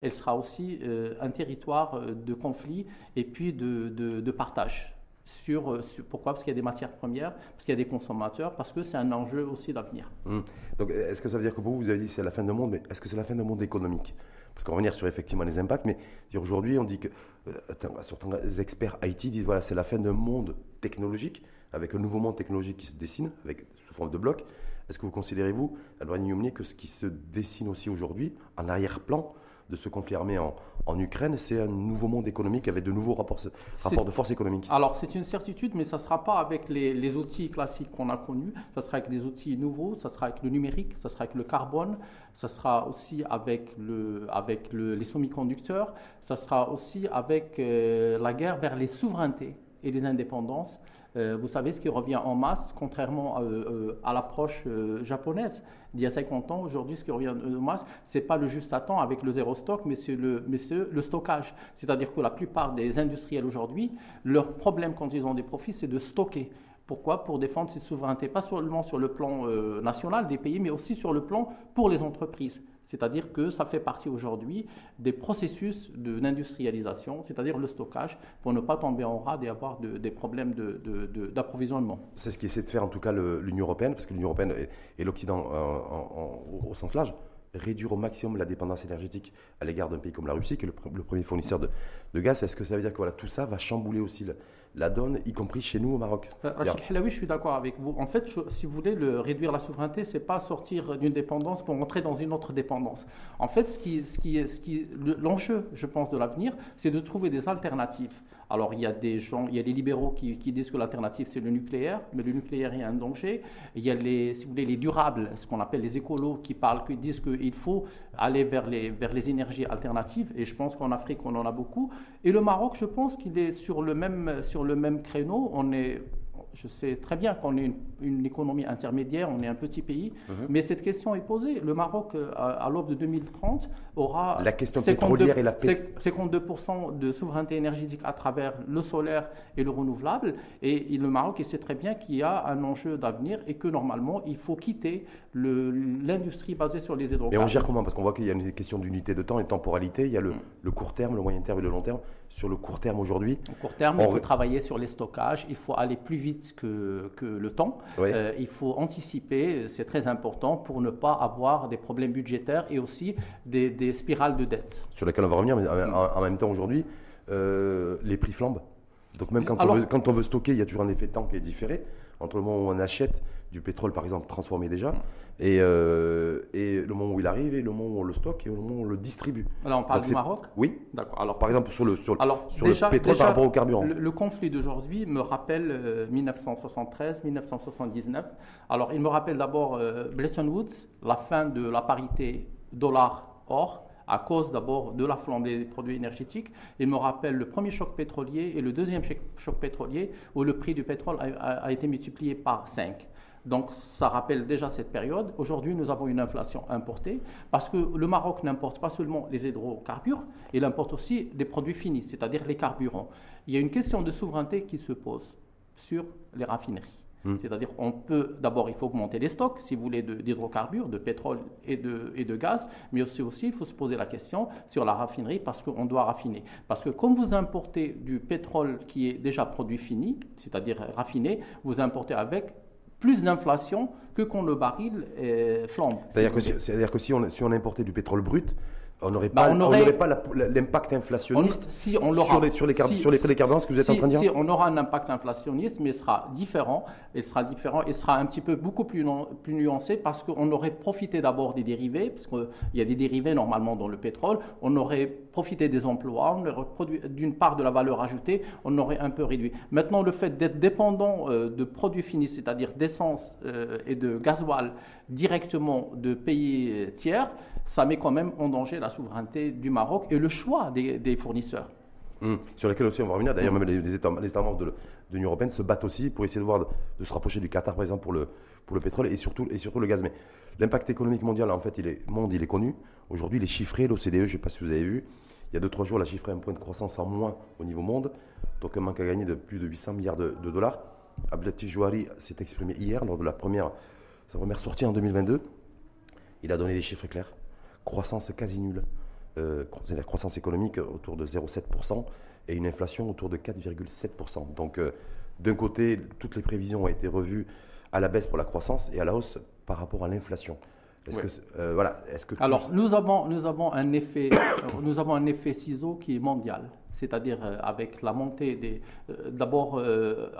elle sera aussi euh, un territoire euh, de conflit et puis de, de, partage. Sur, sur, pourquoi? Parce qu'il y a des matières premières, parce qu'il y a des consommateurs, parce que c'est un enjeu aussi d'avenir. Hum. Donc, est-ce que ça veut dire que vous, vous avez dit c'est la fin du monde, mais est-ce que c'est la fin du monde économique? Parce qu'on va revenir sur effectivement les impacts, mais aujourd'hui, on dit que certains experts IT disent voilà, c'est la fin d'un monde technologique, avec un nouveau monde technologique qui se dessine, avec, sous forme de blocs. Est-ce que vous considérez, vous, Alban que ce qui se dessine aussi aujourd'hui, en arrière-plan, de ce conflit armé en, en Ukraine, c'est un nouveau monde économique avec de nouveaux rapports, rapports de force économique. Alors c'est une certitude, mais ça ne sera pas avec les, les outils classiques qu'on a connus, ça sera avec des outils nouveaux, ça sera avec le numérique, ça sera avec le carbone, ça sera aussi avec, le, avec le, les semi-conducteurs, ça sera aussi avec euh, la guerre vers les souverainetés et les indépendances. Euh, vous savez, ce qui revient en masse, contrairement à, euh, à l'approche japonaise d'il y a 50 ans, aujourd'hui, ce qui revient en masse, ce n'est pas le juste à temps avec le zéro stock, mais c'est le, le, stockage. C'est-à-dire que la plupart des industriels aujourd'hui, leur problème quand ils ont des profits, c'est de stocker. Pourquoi? Pour défendre cette souveraineté, pas seulement sur le plan euh, national des pays, mais aussi sur le plan pour les entreprises. C'est-à-dire que ça fait partie aujourd'hui des processus d'industrialisation, c'est-à-dire le stockage, pour ne pas tomber en rade et avoir des problèmes d'approvisionnement. C'est ce qu'essaie de faire en tout cas l'Union européenne, parce que l'Union européenne et, l'Occident au sens large réduire au maximum la dépendance énergétique à l'égard d'un pays comme la Russie, qui est le, premier fournisseur de, gaz. Est-ce que ça veut dire que voilà, tout ça va chambouler aussi la donne, y compris chez nous au Maroc? Euh, Rachid je suis d'accord avec vous. En fait, si vous voulez, le, réduire la souveraineté, c'est pas sortir d'une dépendance pour entrer dans une autre dépendance. En fait, ce qui, ce qui, ce qui, l'enjeu, je pense, de l'avenir, c'est de trouver des alternatives. Alors il y a des gens, il y a des libéraux qui, disent que l'alternative c'est le nucléaire, mais le nucléaire est un danger. Il y a les, si vous voulez, les durables, ce qu'on appelle les écolos, qui parlent, qui disent qu'il faut aller vers les, vers les énergies alternatives. Et je pense qu'en Afrique on en a beaucoup. Et le Maroc, je pense qu'il est sur le même sur le même créneau. On est je sais très bien qu'on est une, économie intermédiaire, on est un petit pays, mhm. mais cette question est posée. Le Maroc, euh, à, l'aube de 2030, aura la question pétrolière et la 52% de souveraineté énergétique à travers le solaire et le renouvelable. Et, le Maroc, il sait très bien qu'il y a un enjeu d'avenir et que normalement, il faut quitter l'industrie basée sur les hydrocarbures. Et on gère comment? Parce qu'on voit qu'il y a une question d'unité de temps et de temporalité. Il y a le, mm. le court terme, le moyen terme et le long terme sur le court terme aujourd'hui. Au court terme, il faut travailler sur les stockages, il faut aller plus vite que, que le temps, euh, il faut anticiper, c'est très important pour ne pas avoir des problèmes budgétaires et aussi des, des spirales de dette. Sur lesquelles on va revenir, mais en, même temps aujourd'hui, euh, les prix flambent. Donc même quand, on veut, quand on veut stocker, il y a toujours un effet de temps qui est différé entre le moment où on achète du pétrole, par exemple, transformé déjà, et, euh, et, le moment où il arrive, et le moment où on le stocke, et le moment où on le distribue. Alors, on parle du Maroc? Oui. D'accord. Alors, par exemple, sur le, sur, sur le pétrole par rapport au carburant. Le, conflit d'aujourd'hui me rappelle 1973-1979. Euh, Alors, il me rappelle d'abord euh, Bretton Woods, la fin de la parité dollar-or, à cause d'abord de la flambée des produits énergétiques. Il me rappelle le premier choc pétrolier et le deuxième choc pétrolier où le prix du pétrole a, été multiplié par 5. Donc ça rappelle déjà cette période. Aujourd'hui, nous avons une inflation importée parce que le Maroc n'importe pas seulement les hydrocarbures, il importe aussi des produits finis, c'est-à-dire les carburants. Il y a une question de souveraineté qui se pose sur les raffineries. Hmm. C'est-à-dire, on peut d'abord, il faut augmenter les stocks, si vous voulez, d'hydrocarbures, de, pétrole et de, et de gaz, mais aussi, aussi, il faut se poser la question sur la raffinerie parce qu'on doit raffiner. Parce que comme vous importez du pétrole qui est déjà produit fini, c'est-à-dire raffiné, vous importez avec plus d'inflation que quand le baril flambe. C'est-à-dire que, si, que si, on, si on importait du pétrole brut, on n'aurait bah, pas, l'impact inflationniste si on sur, les, sur, les, sur les prix des carburants, ce que vous êtes en train de dire Si, on aura un impact inflationniste, mais il sera différent. Il sera différent et sera un petit peu beaucoup plus, plus nuancé parce qu'on aurait profité d'abord des dérivés, parce qu'il y a des dérivés normalement dans le pétrole. On aurait profité des emplois, on aurait produit d'une part de la valeur ajoutée, on aurait un peu réduit. Maintenant, le fait d'être dépendant euh, de produits finis, c'est-à-dire d'essence euh, et de gasoil directement de pays tiers, ça met quand même en danger la souveraineté du Maroc et le choix des, fournisseurs. Hum. Sur lesquels aussi on va revenir. D'ailleurs, même les, États, membres de, l'Union européenne se battent aussi pour essayer de voir de, se rapprocher du Qatar, par exemple, pour le, pour le pétrole et surtout, et surtout le gaz. Mais l'impact économique mondial, en fait, il est, monde, il est connu. Aujourd'hui, il est chiffré. L'OCDE, je ne sais pas si vous avez vu, il y a 2-3 jours, la chiffré un point de croissance en moins au niveau monde. Donc, un manque à gagner de plus de 800 milliards de, dollars. Abdelatif Jouari s'est exprimé hier lors de la première, sa première sortie en 2022. Il a donné des chiffres clairs croissance quasi nulle. euh, c'est-à-dire croissance économique autour de 0,7% et une inflation autour de 4,7%. Donc, euh, d'un côté, toutes les prévisions ont été revues à la baisse pour la croissance et à la hausse par rapport à l'inflation. Est-ce Oui. que, euh, voilà, est-ce que Alors, nous avons, nous avons un effet, nous avons un effet ciseau qui est mondial, c'est-à-dire euh, avec la montée des. euh, D'abord,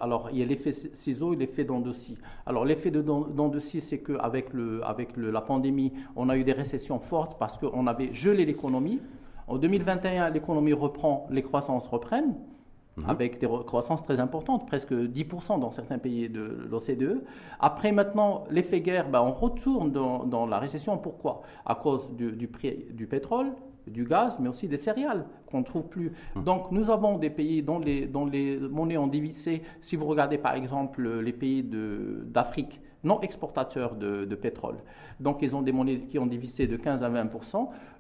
alors il y a l'effet ci- ciseau et l'effet dent de scie. Alors, l'effet de dent dent de scie, c'est qu'avec le, avec le, la pandémie, on a eu des récessions fortes parce qu'on avait gelé l'économie. En 2021, l'économie reprend, les croissances reprennent. Avec des croissances très importantes, presque 10% dans certains pays de l'OCDE. Après, maintenant, l'effet guerre, ben, on retourne dans, dans la récession. Pourquoi? À cause du, du prix du pétrole, du gaz, mais aussi des céréales qu'on ne trouve plus. Donc, nous avons des pays dont les, dont les monnaies ont dévissé. Si vous regardez, par exemple, les pays d'Afrique, non exportateurs de, pétrole. Donc, ils ont des monnaies qui ont dévissé de 15 à 20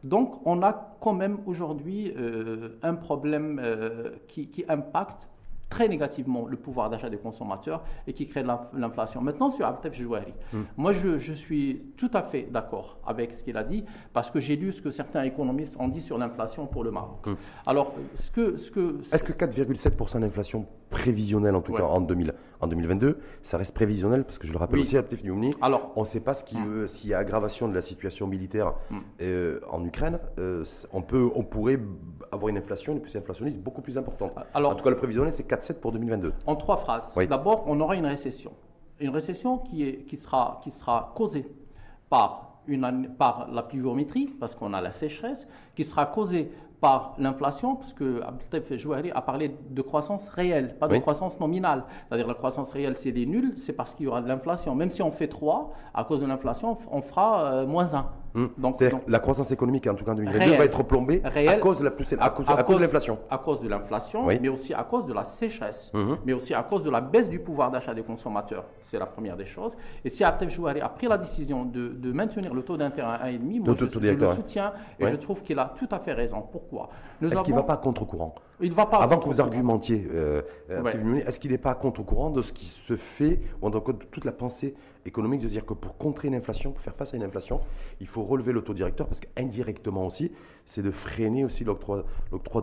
Donc, on a quand même aujourd'hui euh, un problème euh, qui impacte très négativement le pouvoir d'achat des consommateurs et qui crée l'inflation. Maintenant, sur Abdel Jouari, moi je, je suis tout à fait d'accord avec ce qu'il a dit parce que j'ai lu ce que certains économistes ont dit sur l'inflation pour le Maroc. Alors, ce que... Ce que Est-ce que 4,7% d'inflation prévisionnelle, en tout Ouais. cas en, 2000, en 2022, ça reste prévisionnel? Parce que je le rappelle Oui. aussi Youmni, Alors, on ne sait pas ce qui, euh, s'il y a aggravation de la situation militaire Mm. euh, en Ukraine, euh, on, peut, on pourrait avoir une inflation, une poussée inflationniste beaucoup plus importante. alors en tout cas, le prévisionnel, c'est 4,7 pour 2022. En trois phrases. Oui. D'abord, on aura une récession. Une récession qui, est, qui, sera, qui sera causée par, une, par la pluviométrie, parce qu'on a la sécheresse, qui sera causée par l'inflation, parce que Abdeltef Jouari a parlé de croissance réelle, pas de Oui. croissance nominale. C'est-à-dire la croissance réelle, c'est des nuls, c'est parce qu'il y aura de l'inflation. Même si on fait 3, à cause de l'inflation, on fera euh, moins 1. Donc, C'est-à-dire donc, que la croissance économique, en tout cas en 2022, Réelle. va être plombée à cause de la poussée- à cause, à à cause cause- de l'inflation. à cause de l'inflation, Oui. mais aussi à cause de la sécheresse, Mhm. mais aussi à cause de la baisse du pouvoir d'achat des consommateurs. C'est la première des choses. Et si Abdel Jouari a pris la décision de, de maintenir le taux d'intérêt à 1,5, moi taux- je, je le ouais. soutiens et je trouve qu'il a tout à fait raison. Pourquoi? Est-ce qu'il ne va pas contre-courant? Il va pas. Avant que contre- vous argumentiez, euh, euh, Ouais. Est-ce qu'il n'est pas à contre-courant de ce qui se fait, ou en tout cas de toute la pensée économique, de dire que pour contrer une inflation, pour faire face à une inflation, il faut relever le taux directeur, parce qu'indirectement aussi, c'est de freiner aussi l'octroi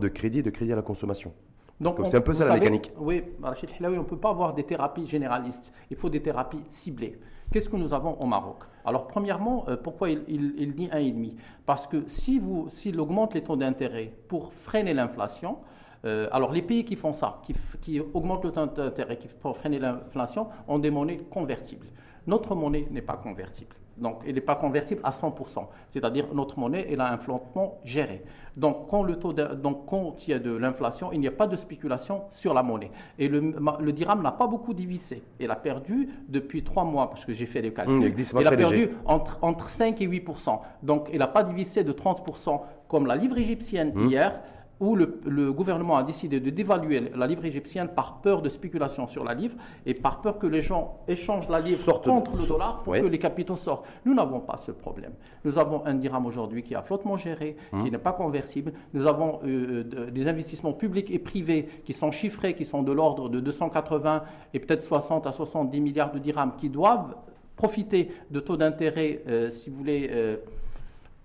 de crédit et de crédit à la consommation. Donc, c'est un peu ça, la savez, mécanique. Oui, Rachid on ne peut pas avoir des thérapies généralistes. Il faut des thérapies ciblées. Qu'est-ce que nous avons au Maroc? Alors, premièrement, euh, pourquoi il, il, il dit 1,5 Parce que si vous, s'il augmente les taux d'intérêt pour freiner l'inflation, euh, alors les pays qui font ça, qui, augmentent le taux d'intérêt qui- pour freiner l'inflation, ont des monnaies convertibles. Notre monnaie n'est pas convertible. Donc, elle n'est pas convertible à 100%. C'est-à-dire, notre monnaie, elle a un flottement géré. Donc, quand, le taux de- donc, quand il y a de l'inflation, il n'y a pas de spéculation sur la monnaie. Et le, dirham n'a pas beaucoup dévissé. Il a perdu depuis trois mois, parce que j'ai fait les calculs, Mmh, il a perdu léger. entre, entre 5 et 8%. Donc, il n'a pas dévissé de 30% comme la livre égyptienne Mmh. hier, où le, le gouvernement a décidé de dévaluer la livre égyptienne par peur de spéculation sur la livre et par peur que les gens échangent la livre de- contre le dollar pour Ouais. que les capitaux sortent. Nous n'avons pas ce problème. Nous avons un dirham aujourd'hui qui a flottement géré, Mmh. qui n'est pas convertible. Nous avons euh, de- des investissements publics et privés qui sont chiffrés, qui sont de l'ordre de 280 et peut-être 60 à 70 milliards de dirhams qui doivent profiter de taux d'intérêt, euh, si vous voulez, euh,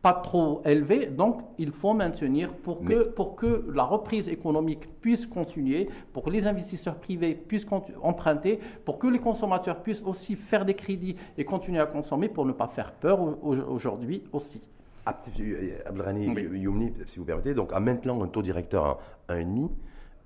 pas trop élevés. Donc, il faut maintenir pour que, Mais- pour que la reprise économique puisse continuer, pour que les investisseurs privés puissent emprunter, pour que les consommateurs puissent aussi faire des crédits et continuer à consommer pour ne pas faire peur au- au- aujourd'hui aussi. Euh, Abdelghani Oui. Youmni, si vous permettez, donc en maintenant un taux directeur à 1,5,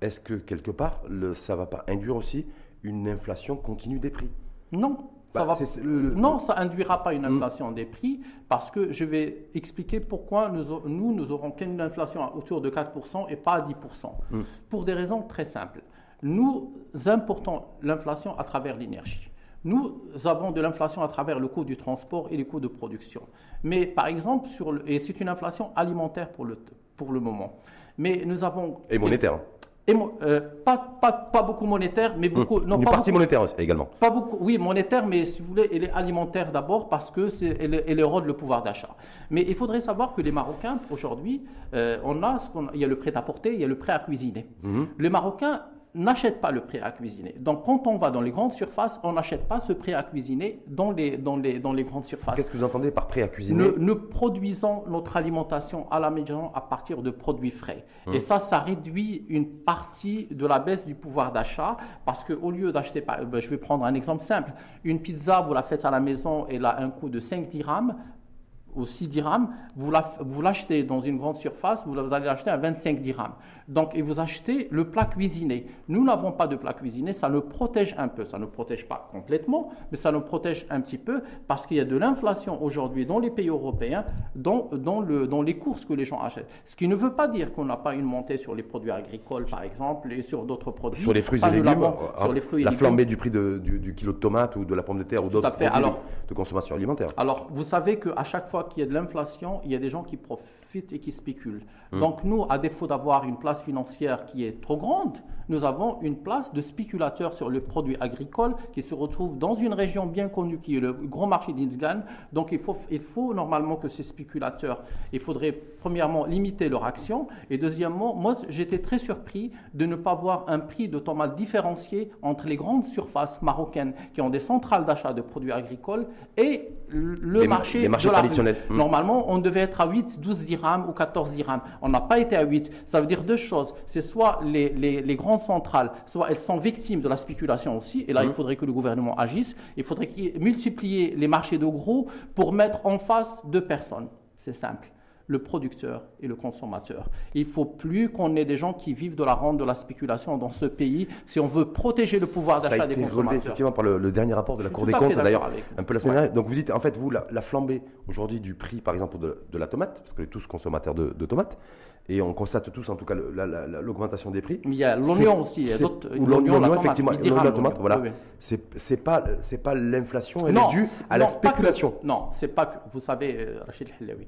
est-ce que quelque part, le- ça ne va pas induire aussi une inflation continue des prix? Non, ça Bah, le- le- Non, ça induira pas une Mm. inflation des prix parce que je vais expliquer pourquoi nous, nous, nous aurons qu'une inflation autour de 4% et pas à 10%. Mm. Pour des raisons très simples. Nous importons l'inflation à travers l'énergie. Nous avons de l'inflation à travers le coût du transport et le coût de production. Mais par exemple, sur le- et c'est une inflation alimentaire pour le, pour le moment. Mais nous avons... Et monétaire. Et euh, pas, pas, pas beaucoup monétaire, mais beaucoup... non, Une pas partie beaucoup- monétaire aussi, également. pas beaucoup, oui, monétaire, mais si vous voulez, elle est alimentaire d'abord parce que c'est, elle, elle érode le pouvoir d'achat. Mais il faudrait savoir que les Marocains, aujourd'hui, euh, on a ce qu'on, il y a le prêt à porter, il y a le prêt à cuisiner. Mhm. Les Marocains n'achètent pas le prêt à cuisiner. Donc, quand on va dans les grandes surfaces, on n'achète pas ce prêt à cuisiner dans les, dans les, dans les grandes surfaces. Qu'est-ce que vous entendez par prêt à cuisiner Nous, produisons notre alimentation à la maison à partir de produits frais. Hum. Et ça, ça réduit une partie de la baisse du pouvoir d'achat parce qu'au lieu d'acheter, ben, je vais prendre un exemple simple, une pizza, vous la faites à la maison, elle a un coût de 5 dirhams ou 6 dirhams, vous l'achetez dans une grande surface, vous allez l'acheter à 25 dirhams. Donc, et vous achetez le plat cuisiné. Nous n'avons pas de plat cuisiné, ça nous protège un peu. Ça ne protège pas complètement, mais ça nous protège un petit peu parce qu'il y a de l'inflation aujourd'hui dans les pays européens, dans, dans, le, dans les courses que les gens achètent. Ce qui ne veut pas dire qu'on n'a pas une montée sur les produits agricoles, par exemple, et sur d'autres produits. Sur les fruits et légumes, sur les fruits la flambée du prix de, du, kilo de tomate ou de la pomme de terre ou d'autres produits alors, de consommation alimentaire. Alors, vous savez qu'à chaque fois qu'il y a de l'inflation, il y a des gens qui profitent et qui spéculent. Hum. Donc nous, à défaut d'avoir une place financière qui est trop grande, nous avons une place de spéculateur sur le produit agricole qui se retrouve dans une région bien connue qui est le grand marché d'Inzgan. Donc il faut, il faut normalement que ces spéculateurs, il faudrait premièrement limiter leur action et deuxièmement, moi j'étais très surpris de ne pas voir un prix de tomates différencié entre les grandes surfaces marocaines qui ont des centrales d'achat de produits agricoles et le marché les marchés traditionnels. Hmm. Normalement, on devait être à 8, 12 dirhams ou 14 dirhams. On n'a pas été à 8. Ça veut dire deux choses. C'est soit les, les, les grandes centrales, soit elles sont victimes de la spéculation aussi, et là il mmh. faudrait que le gouvernement agisse, il faudrait multiplier les marchés de gros pour mettre en face deux personnes. C'est simple le producteur et le consommateur. Il ne faut plus qu'on ait des gens qui vivent de la rente, de la spéculation dans ce pays si on veut protéger le pouvoir d'achat des consommateurs. Ça a été relevé effectivement par le, dernier rapport de la Cour des comptes, d'ailleurs, un peu la semaine dernière. Donc vous dites, en fait, vous, la, flambée aujourd'hui du prix, par exemple, de, la tomate, parce que sommes tous consommateurs de, de tomates, et on constate tous, en tout cas, l'augmentation des prix. Mais il y a l'oignon aussi. Il y a d'autres. L'oignon, effectivement. La tomate, voilà. C'est pas, c'est pas l'inflation, elle est due à la spéculation. non, c'est pas que. Vous savez, euh, Rachid Hilawi.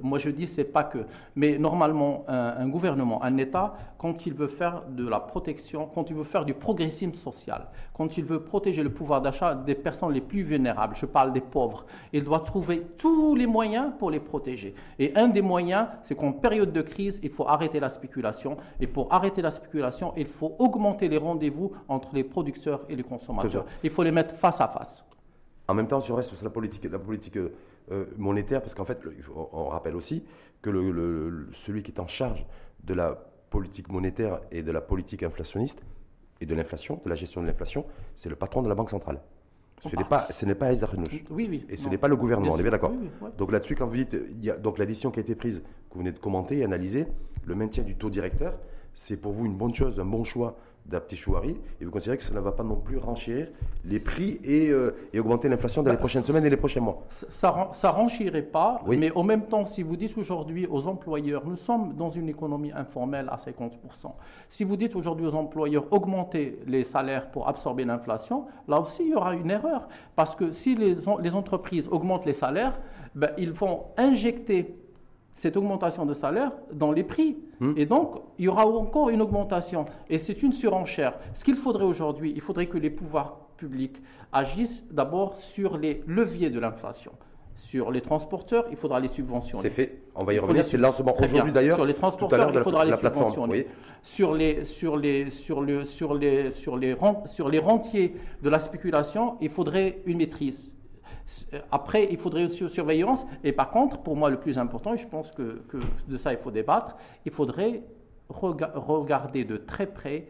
Moi, je dis, c'est pas que. Mais normalement, un, gouvernement, un État, quand il veut faire de la protection, quand il veut faire du progressisme social, quand il veut protéger le pouvoir d'achat des personnes les plus vulnérables, je parle des pauvres, il doit trouver tous les moyens pour les protéger. Et un des moyens, c'est qu'en période de crise il faut arrêter la spéculation. Et pour arrêter la spéculation, il faut augmenter les rendez-vous entre les producteurs et les consommateurs. Il faut les mettre face à face. En même temps, si on reste sur la politique, la politique euh, monétaire, parce qu'en fait, on rappelle aussi que le, celui qui est en charge de la politique monétaire et de la politique inflationniste et de l'inflation, de la gestion de l'inflation, c'est le patron de la Banque centrale. Ce n'est pas, ce n'est pas Oui, oui. Et ce n'est pas le gouvernement, on est bien d'accord. Donc là-dessus, quand vous dites, il y a, donc la décision qui a été prise, que vous venez de commenter et analyser, le maintien du taux directeur, c'est pour vous une bonne chose, un bon choix Chouari, et vous considérez que ça ne va pas non plus renchérir les prix et, euh, augmenter l'inflation dans les bah, prochaines semaines et les prochains mois. Ça ne renchirait pas, mais en même temps, si vous dites aujourd'hui aux employeurs, nous sommes dans une économie informelle à 50%, si vous dites aujourd'hui aux employeurs, augmenter les salaires pour absorber l'inflation, là aussi, il y aura une erreur, parce que si les, les entreprises augmentent les salaires, ben, ils vont injecter cette augmentation de salaire dans les prix. Hmm. Et donc, il y aura encore une augmentation. Et c'est une surenchère. Ce qu'il faudrait aujourd'hui, il faudrait que les pouvoirs publics agissent d'abord sur les leviers de l'inflation. Sur les transporteurs, il faudra les subventionner. C'est fait. On va y revenir. C'est le lancement aujourd'hui d'ailleurs. Sur les transporteurs, il faudra les subventionner. Sur les, sur, les, sur, le, sur, les, sur, les, sur les rentiers de la spéculation, il faudrait une maîtrise après, il faudrait aussi une surveillance. Et par contre, pour moi, le plus important, et je pense que, de ça il faut débattre, il faudrait regarder de très près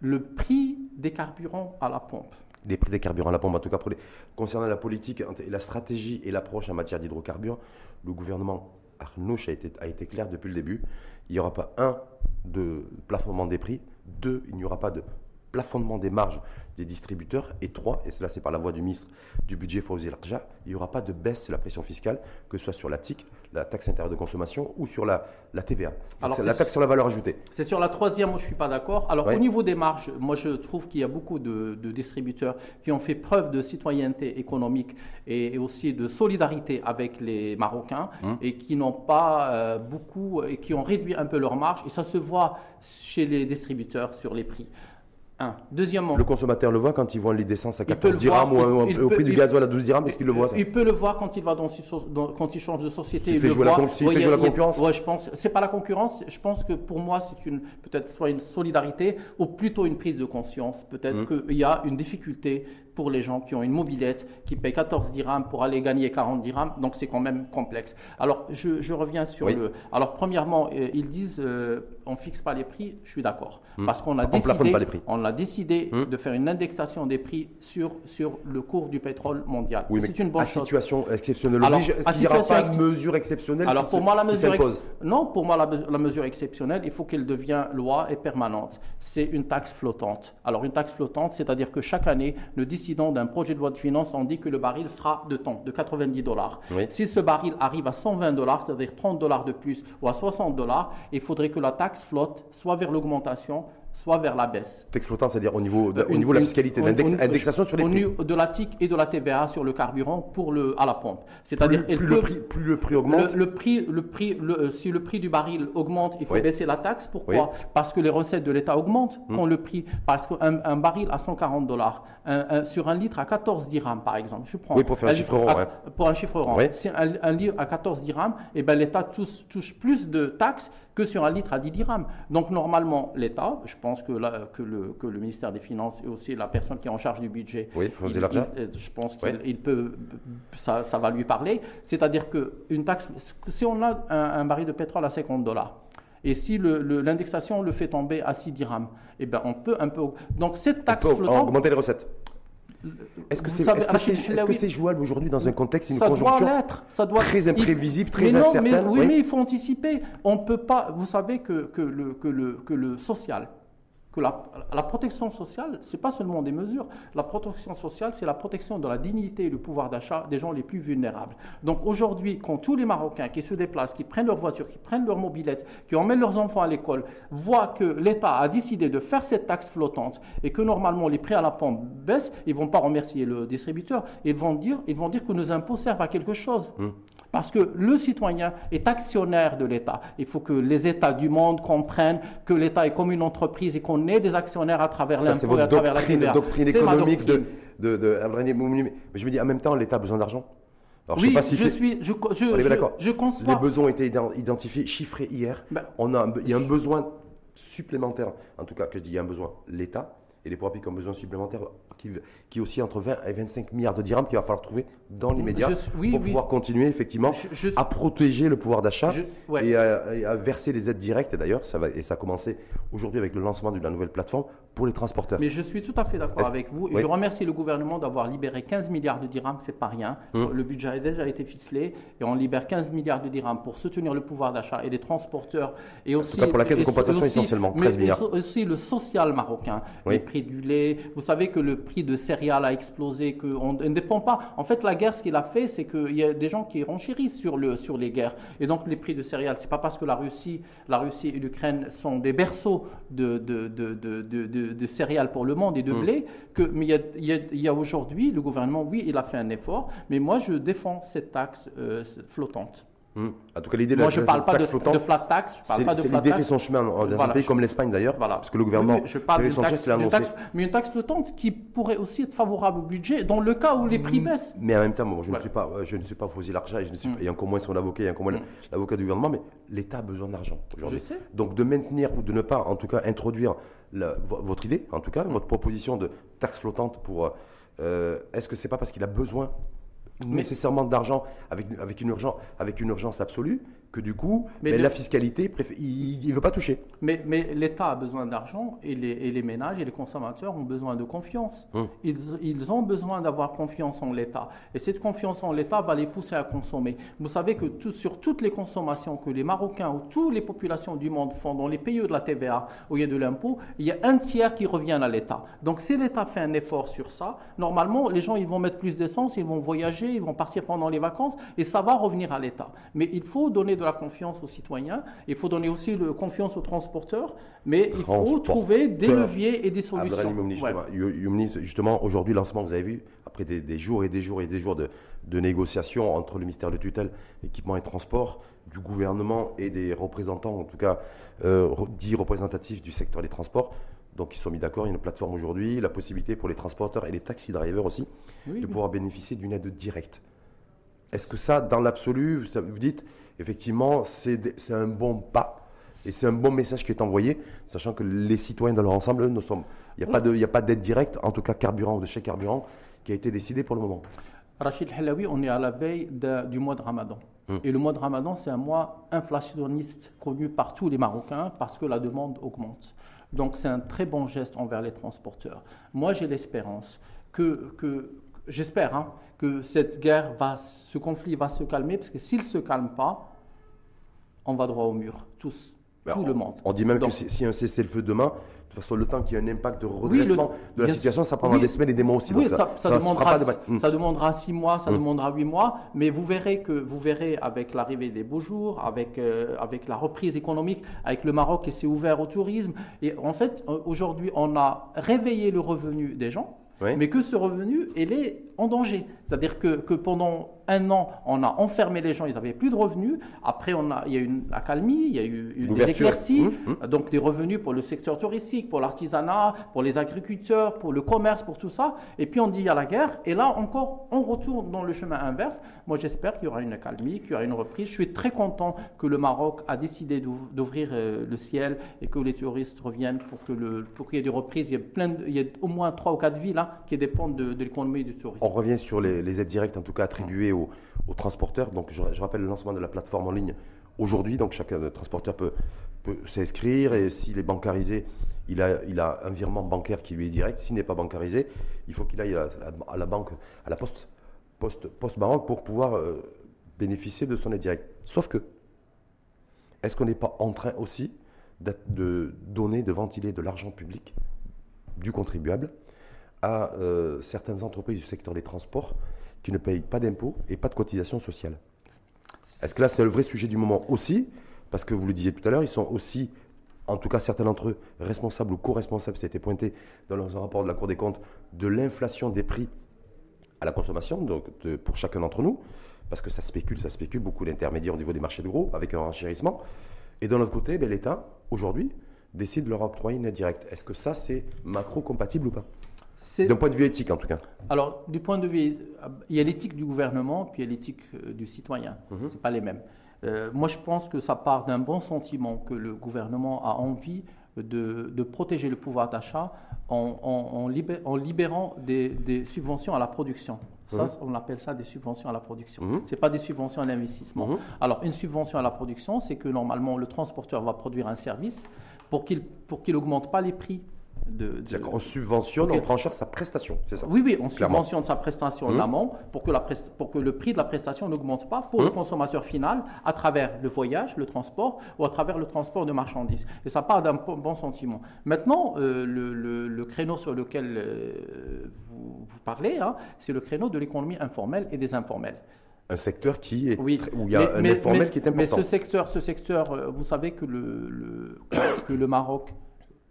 le prix des carburants à la pompe. Des prix des carburants à la pompe, en tout cas, pour concernant la politique, la stratégie et l'approche en matière d'hydrocarbures, le gouvernement Arnouch a été clair depuis le début. Il n'y aura pas un de plafonnement des prix, deux, il n'y aura pas de plafonnement des marges des distributeurs. Et trois, et cela c'est par la voix du ministre du budget Fawzi Larja, il n'y aura pas de baisse de la pression fiscale, que ce soit sur la TIC, la taxe intérieure de consommation, ou sur la, la TVA. Alors, la taxe sur la valeur ajoutée. C'est sur la troisième, moi je ne suis pas d'accord. Alors au niveau des marges, moi je trouve qu'il y a beaucoup de, distributeurs qui ont fait preuve de citoyenneté économique et, aussi de solidarité avec les Marocains hum. et qui n'ont pas euh, beaucoup, et qui ont réduit un peu leurs marges. Et ça se voit chez les distributeurs sur les prix. Un. Deuxièmement, Le consommateur le voit quand il voit les d'essence à Il peut 14 le dirhams ou il- il au prix peut- du il- gasoil à 12 dirhams, est-ce qu'il le voit ça Il peut le voir quand il va dans, dans- quand il change de société. Il fait le jouer la voit. Ouais, fait il a- jouer la concurrence. Ouais, je pense. C'est pas la concurrence. Je pense que pour moi, c'est une peut-être soit une solidarité ou plutôt une prise de conscience. Peut-être Mmh. qu'il y a une difficulté pour les gens qui ont une mobilette, qui payent 14 dirhams pour aller gagner 40 dirhams. Donc c'est quand même complexe. Alors je, je reviens sur Oui. le. Alors premièrement, euh, ils disent euh, on fixe pas les prix. Je suis d'accord parce qu'on a On décidé. pas les prix. On a décidé Mmh. de faire une indexation des prix sur sur le cours du pétrole mondial. Oui, c'est une bonne à chose. situation exceptionnelle Alors, oblige, est-ce à qu'il n'y aura pas de mesure exceptionnelle Alors qui pour se- moi la mesure ex- non pour moi la, la mesure exceptionnelle il faut qu'elle devienne loi et permanente. C'est une taxe flottante. Alors une taxe flottante c'est-à-dire que chaque année nous décidons d'un projet de loi de finances on dit que le baril sera de temps de 90 dollars. Oui. Si ce baril arrive à 120 dollars c'est-à-dire 30 dollars de plus ou à 60 dollars il faudrait que la taxe flotte soit vers l'augmentation soit vers la baisse. Exploitant, c'est-à-dire au niveau de, au niveau de la fiscalité, au- l'index- au- indexation sur les au prix. niveau de la TIC et de la TVA sur le carburant pour le, à la pompe. C'est-à-dire plus le prix, plus le prix augmente, le, le prix, le prix, le- euh, si le prix du baril augmente, il faut Oui. baisser la taxe. Pourquoi Oui. Hmm. Parce que les recettes de l'État augmentent quand le prix. Parce qu'un un baril à 140 dollars, sur un litre à 14 dirhams, par exemple, je prends. Oui, pour faire un chiffre rond, à- ouais. Pour un chiffre rond. Oui. Si un, un litre à 14 dirhams, eh ben, l'État touche, touche plus de taxes que sur un litre à 10 dirhams. Donc, normalement, l'État, je pense que, là, que, le, que le ministère des Finances et aussi la personne qui est en charge du budget, Oui, faut il- élargir. il- euh, je pense qu'il Oui. il peut, ça, ça va lui parler. C'est-à-dire que une taxe, si on a un, un baril de pétrole à 50 dollars, et si le- le- l'indexation le fait tomber à 6 dirhams, eh ben on peut un peu. Donc cette on taxe peut flottante, augmenter les recettes. Est-ce que vous c'est savez, est-ce que c'est- jouable aujourd'hui dans un contexte, une ça conjoncture doit. Ça doit très imprévisible, très mais non, incertaine, Mais, oui, oui. mais il faut anticiper. On peut pas. Vous savez que, que, le, que, le, que le social, que la, protection sociale, c'est pas seulement des mesures. La protection sociale, c'est la protection de la dignité et le pouvoir d'achat des gens les plus vulnérables. Donc aujourd'hui, quand tous les Marocains qui se déplacent, qui prennent leur voiture, qui prennent leur mobilette, qui emmènent leurs enfants à l'école, voient que l'État a décidé de faire cette taxe flottante et que normalement les prix à la pompe baissent, ils vont pas remercier le distributeur. Ils vont dire, ils vont dire que nos impôts servent à quelque chose. Parce que le citoyen est actionnaire de l'État. Il faut que les États du monde comprennent que l'État est comme une entreprise et qu'on est des actionnaires à travers l'impôt et à votre travers la doctrine, TVA. économique de, doctrine. de, de Abdelghani Moumni. Mais je me dis, en même temps, l'État a besoin d'argent. Alors, je Oui, sais pas si je fait- suis, je, je, On je- d'accord. je Les besoins ont été ident- identifiés, chiffrés hier. Ben, On a un il y a un besoin supplémentaire, en tout cas, que je dis, il y a un besoin, l'État et les pouvoirs publics ont besoin supplémentaire qui, qui est aussi entre 20 et 25 milliards de dirhams qu'il va falloir trouver dans l'immédiat oui, pour oui. pouvoir continuer effectivement Je- je- à protéger le pouvoir d'achat ouais. et, à, et à verser les aides directes. Et d'ailleurs, ça va et ça a commencé aujourd'hui avec le lancement de la nouvelle plateforme pour les transporteurs. Mais je suis tout à fait d'accord avec vous. Et Oui. Je remercie le gouvernement d'avoir libéré 15 milliards de dirhams, c'est pas rien. Hum. Le budget a déjà été ficelé et on libère 15 milliards de dirhams pour soutenir le pouvoir d'achat et les transporteurs. Et aussi, cas, pour la caisse de compensation, aussi- essentiellement, mais 13 milliards. Aussi le social marocain, Oui. les prix du lait. Vous savez que le prix de céréales a explosé, qu'on ne dépend pas. En fait, la guerre, ce qu'il a fait, c'est qu'il y a des gens qui renchérissent sur, le, sur les guerres. Et donc, les prix de céréales, c'est pas parce que la Russie, la Russie et l'Ukraine sont des berceaux de, de, de, de, de- céréales pour le monde et de blé, que, mais il y a, il y a- il y a aujourd'hui, le gouvernement, oui, il a fait un effort, mais moi, je défends cette taxe euh, flottante. Hum. En tout cas, l'idée de Moi, la je parle pas de, taxe flottante, de flat tax, je parle pas de flat l'idée fait son chemin dans un pays je- comme l'Espagne d'ailleurs, Voilà. parce que le gouvernement, Oui, je parle Sanchez l'a annoncé. taxe- mais une taxe flottante qui pourrait aussi être favorable au budget, dans le cas où les prix baissent. Mais en même temps, bon, je, ne Voilà. suis pas, euh, je ne suis pas Fosy Larcha et, je ne suis Mm. pas- et encore moins son avocat et encore moins l'avocat du gouvernement, mais l'État a besoin d'argent aujourd'hui. Donc de maintenir ou de ne pas, en tout cas, introduire la- votre idée, en tout cas, votre proposition de taxe flottante pour. euh, euh, Est-ce que c'est pas parce qu'il a besoin nécessairement d'argent avec, avec, une urgence, avec une urgence absolue que du coup, Mais le- la fiscalité, il ne veut pas toucher Mais, mais l'État a besoin d'argent et les, et les ménages et les consommateurs ont besoin de confiance. Hum. Ils, ils ont besoin d'avoir confiance en l'État. Et cette confiance en l'État va les pousser à consommer. Vous savez que tout- sur toutes les consommations que les Marocains ou toutes les populations du monde font dans les pays de la TVA, où il y a de l'impôt, il y a un tiers qui revient à l'État. Donc si l'État fait un effort sur ça, normalement, les gens ils vont mettre plus d'essence, ils vont voyager, ils vont partir pendant les vacances et ça va revenir à l'État. Mais il faut donner de la confiance aux citoyens, il faut donner aussi de confiance aux transporteurs, mais il faut trouver des leviers et des solutions. Youmni, justement, justement, aujourd'hui, lancement, vous avez vu, après des, des jours et des jours et des jours de, de négociations entre le ministère de tutelle, équipement et transport, du gouvernement et des représentants, en tout cas, euh, dits représentatifs du secteur des transports, Donc ils sont mis d'accord, il y a une plateforme aujourd'hui, la possibilité pour les transporteurs et les taxi drivers aussi de pouvoir bénéficier d'une aide directe. Est-ce que ça, dans l'absolu, vous dites, effectivement, c'est un bon pas et c'est un bon message qui est envoyé, sachant que les citoyens dans leur ensemble, eux, ne sont, il n'y a pas d'aide directe, en tout cas carburant ou de chèque carburant, qui a été décidé pour le moment. Rachid Halawi, on est à la veille du mois de Ramadan. Hum. Et le mois de Ramadan, c'est un mois inflationniste connu par tous les Marocains parce que la demande augmente. Donc c'est un très bon geste envers les transporteurs. Moi, j'ai l'espérance que, que j'espère hein, que cette guerre va, ce conflit va se calmer parce que s'il ne se calme pas, on va droit au mur, tous, tout le monde. On dit même que si, si un cessez-le-feu demain, de toute façon, le temps qu'il y ait un impact de redressement de la situation, ça prendra des semaines et des mois aussi. Oui, ça, demandera, ça, demandera, six mois, ça hmm. demandera huit mois, mais vous verrez que vous verrez avec l'arrivée des beaux jours, avec, euh, avec la reprise économique, avec le Maroc qui s'est ouvert au tourisme. Et en fait, euh, aujourd'hui, on a réveillé le revenu des gens, mais que ce revenu, il est en danger. C'est-à-dire que, que pendant un an, on a enfermé les gens, ils n'avaient plus de revenus. Après, on a, il y a eu une accalmie, il y a eu des éclaircies, mmh, mmh. donc des revenus pour le secteur touristique, pour l'artisanat, pour les agriculteurs, pour le commerce, pour tout ça. Et puis on dit il y a la guerre, et là encore, on retourne dans le chemin inverse. Moi, j'espère qu'il y aura une accalmie, qu'il y aura une reprise. Je suis très content que le Maroc a décidé d'ouvrir euh, le ciel et que les touristes reviennent pour que le, pour qu'il y ait des reprises. Il y a, plein il y a au moins trois ou quatre villes hein, qui dépendent de, l'économie du tourisme. On revient sur les, aides directes, en tout cas attribuées aux, transporteurs. Donc, je, rappelle le lancement de la plateforme en ligne aujourd'hui. Donc, chaque transporteur peut, s'inscrire et s'il est bancarisé, il a, un virement bancaire qui lui est direct. S'il n'est pas bancarisé, il faut qu'il aille à, la banque, à la poste, banque pour pouvoir euh, bénéficier de son aide directe. Sauf que, est-ce qu'on n'est pas en train aussi de donner, de ventiler de l'argent public du contribuable à euh, certaines entreprises du secteur des transports qui ne payent pas d'impôts et pas de cotisations sociales. Est-ce que là, c'est le vrai sujet du moment aussi? Parce que vous le disiez tout à l'heure, ils sont aussi, en tout cas certains d'entre eux, responsables ou co-responsables, ça a été pointé dans un rapport de la Cour des comptes, de l'inflation des prix à la consommation, donc pour chacun d'entre nous, parce que ça spécule, ça spécule beaucoup d'intermédiaires au niveau des marchés de gros, avec un renchérissement. Et d'un autre côté, ben, l'État, aujourd'hui, décide de leur octroyer une aide directe. Est-ce que ça, c'est macro-compatible ou pas? D'un point de vue éthique, en tout cas. Alors, du point de vue, il y a l'éthique du gouvernement, puis il y a l'éthique euh, du citoyen. Mhm. Ce n'est pas les mêmes. Euh, moi, je pense que ça part d'un bon sentiment que le gouvernement a envie de, protéger le pouvoir d'achat en, libérant des, subventions à la production. Ça, mhm. on appelle ça des subventions à la production. Mhm. Ce n'est pas des subventions à l'investissement. Alors, une subvention à la production, c'est que normalement, le transporteur va produire un service pour qu'il n'augmente pas les prix c'est-à-dire qu'on subventionne, on prend en charge sa prestation, c'est ça Oui, oui, on subventionne sa prestation en mmh. amont pour que, la pour que le prix de la prestation n'augmente pas pour le mmh. consommateur final à travers le voyage, le transport ou à travers le transport de marchandises. Et ça part d'un bon sentiment. Maintenant, euh, le, créneau sur lequel euh, vous, parlez, hein, c'est le créneau de l'économie informelle et des informels un secteur qui est oui, où il y a un informel qui est important. Mais ce secteur, ce secteur, euh, vous savez que le, que le Maroc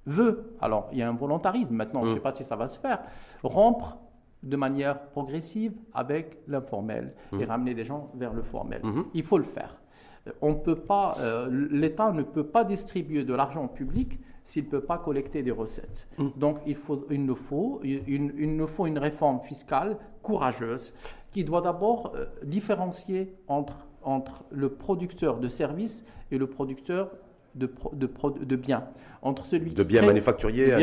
veut, alors il y a un volontarisme maintenant, je ne sais mm. pas si ça va se faire, rompre de manière progressive avec l'informel et mm. ramener des gens vers le formel. Mm-hmm. Il faut le faire. On peut pas, euh, l'État ne peut pas distribuer de l'argent public s'il ne peut pas collecter des recettes. Donc il, faut, il, nous faut, il, nous faut une réforme fiscale courageuse qui doit d'abord euh, différencier entre, entre le producteur de services et le producteur de, de, de biens. Entre celui de biens manufacturiers,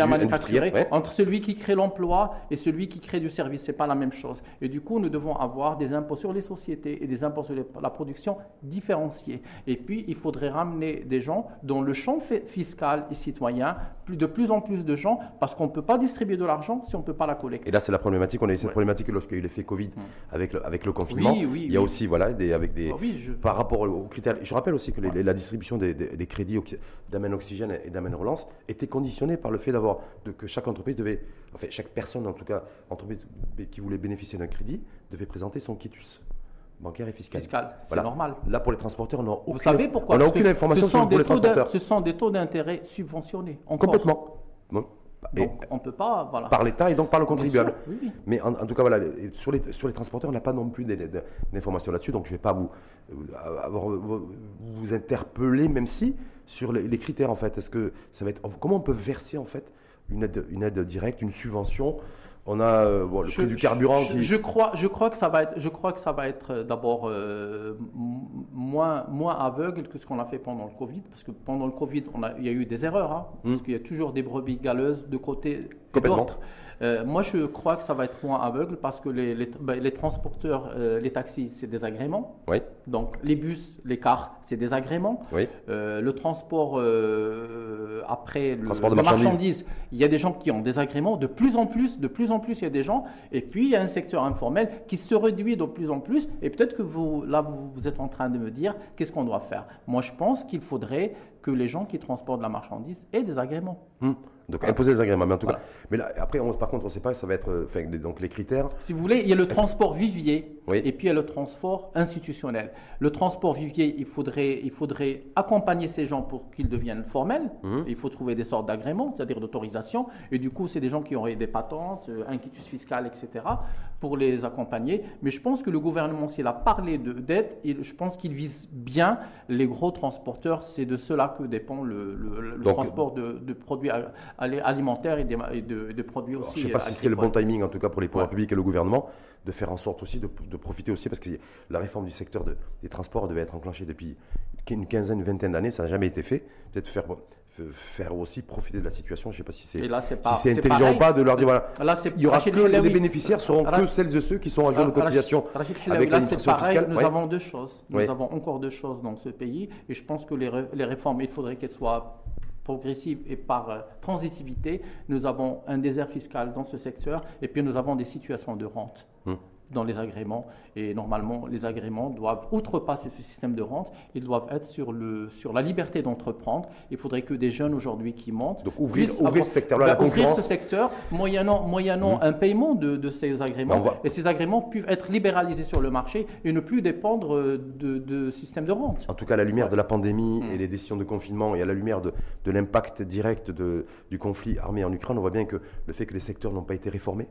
entre celui qui crée l'emploi et celui qui crée du service. Ce n'est pas la même chose. Et du coup, nous devons avoir des impôts sur les sociétés et des impôts sur la production différenciés. Et puis, il faudrait ramener des gens dans le champ fiscal et citoyen, plus, de plus en plus de gens, parce qu'on ne peut pas distribuer de l'argent si on ne peut pas la collecter. Et là, c'est la problématique. On a eu cette problématique lorsqu'il y a eu l'effet Covid avec, le, avec le confinement. Oui, oui, il y a aussi, voilà, des, avec des, ah par rapport aux critères. Je rappelle aussi que la distribution des, des crédits d'Amen Oxygène et d'Amen Était conditionnée par le fait d'avoir que chaque entreprise devait, enfin chaque personne en tout cas, entreprise qui voulait bénéficier d'un crédit, devait présenter son quitus bancaire et fiscal. Fiscal, c'est normal. Là, pour les transporteurs, on n'a aucune, Vous savez pourquoi? on aucune information sur les transporteurs. Ce sont des taux d'intérêt subventionnés. Complètement. Donc, on peut pas. Voilà. Par l'État et donc par le contribuable. Mais en, tout cas, voilà, sur les, sur les transporteurs, on n'a pas non plus d'informations là-dessus, donc je ne vais pas vous, vous, vous, interpeller, même si sur les, critères en fait. Est-ce que ça va être comment on peut verser en fait une aide, une aide directe, une subvention? On a euh, le prix du carburant je, qui... Je crois, je crois que ça va être, je crois que ça va être euh, d'abord euh, moins, moins aveugle que ce qu'on a fait pendant le Covid, parce que pendant le Covid, on a, il y a eu des erreurs, hein, hmm. parce qu'il y a toujours des brebis galeuses de côté et d'autres. Euh, moi, je crois que ça va être moins aveugle parce que les, les, ben, transporteurs, euh, les taxis, c'est des agréments. Oui. Donc, les bus, les cars, c'est des agréments. Oui. Euh, le transport après le, transport de marchandises. il y a des gens qui ont des agréments. De plus en plus, de plus en plus, il y a des gens. Et puis, il y a un secteur informel qui se réduit de plus en plus. Et peut-être que vous, là, vous, êtes en train de me dire, qu'est-ce qu'on doit faire? Moi, je pense qu'il faudrait que les gens qui transportent de la marchandise aient des agréments. Hum. Donc imposer les agréments, mais en tout cas. Mais là, après, on, par contre, on ne sait pas, ça va être, euh, enfin, donc les critères. Si vous voulez, il y a le transport vivier et puis il y a le transport institutionnel. Le transport vivier, il faudrait, il faudrait accompagner ces gens pour qu'ils deviennent formels. Hum. Il faut trouver des sortes d'agréments, c'est-à-dire d'autorisation. Et du coup, c'est des gens qui auraient des patentes, un euh, quitus fiscal, etc., pour les accompagner. Mais je pense que le gouvernement, s'il a parlé d'aide, je pense qu'il vise bien les gros transporteurs. C'est de cela que dépend le, transport de, de produits alimentaires et, de, produits aussi. je ne sais pas si c'est le bon timing, en tout cas pour les pouvoirs publics et le gouvernement, de faire en sorte aussi de, profiter aussi, parce que la réforme du secteur des transports devait être enclenchée depuis une quinzaine, une vingtaine d'années, ça n'a jamais été fait. Peut-être faire faire aussi profiter de la situation. Je ne sais pas si c'est si intelligent ou pas de leur dire voilà, il y aura que les bénéficiaires seront que celles et ceux qui sont à jour de cotisation avec l'administration fiscale. Nous avons deux choses. Nous avons encore deux choses dans ce pays. Et je pense que les, les réformes, il faudrait qu'elles soient progressive et par euh, transitivité, nous avons un désert fiscal dans ce secteur. Et puis nous avons des situations de rente. Hum dans les agréments. Et normalement, les agréments doivent outrepasser ce système de rente. Ils doivent être sur, le, sur la liberté d'entreprendre. Il faudrait que des jeunes aujourd'hui qui montent. Donc ouvrir, ouvrir ce secteur-là, la concurrence. Ouvrir ce secteur, moyennant, moyennant mmh. un paiement de, de ces agréments. Et ces agréments puissent être libéralisés sur le marché et ne plus dépendre euh, de, de systèmes de rente. En tout cas, à la lumière de la pandémie mmh. et les décisions de confinement et à la lumière de, de l'impact direct de, du conflit armé en Ukraine, on voit bien que le fait que les secteurs n'ont pas été réformés,